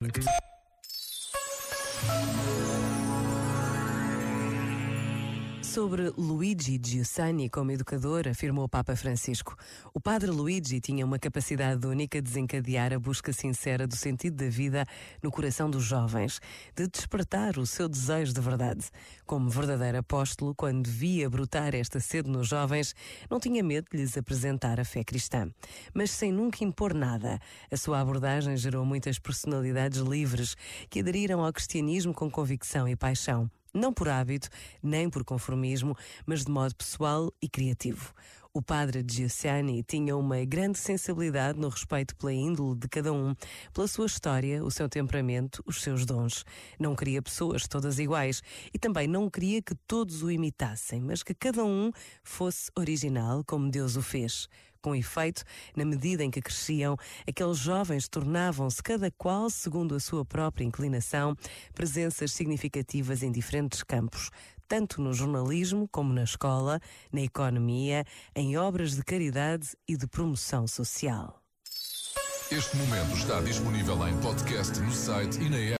Like Sobre Luigi Giussani como educador, afirmou o Papa Francisco. O padre Luigi tinha uma capacidade única de desencadear a busca sincera do sentido da vida no coração dos jovens, de despertar o seu desejo de verdade. Como verdadeiro apóstolo, quando via brotar esta sede nos jovens, não tinha medo de lhes apresentar a fé cristã. Mas sem nunca impor nada, a sua abordagem gerou muitas personalidades livres que aderiram ao cristianismo com convicção e paixão não por hábito, nem por conformismo, mas de modo pessoal e criativo. O padre Giussani tinha uma grande sensibilidade no respeito pela índole de cada um, pela sua história, o seu temperamento, os seus dons. Não queria pessoas todas iguais e também não queria que todos o imitassem, mas que cada um fosse original como Deus o fez. Com efeito, na medida em que cresciam, aqueles jovens tornavam-se, cada qual segundo a sua própria inclinação, presenças significativas em diferentes campos, tanto no jornalismo como na escola, na economia, em obras de caridade e de promoção social. Este momento está disponível em podcast no site e na app.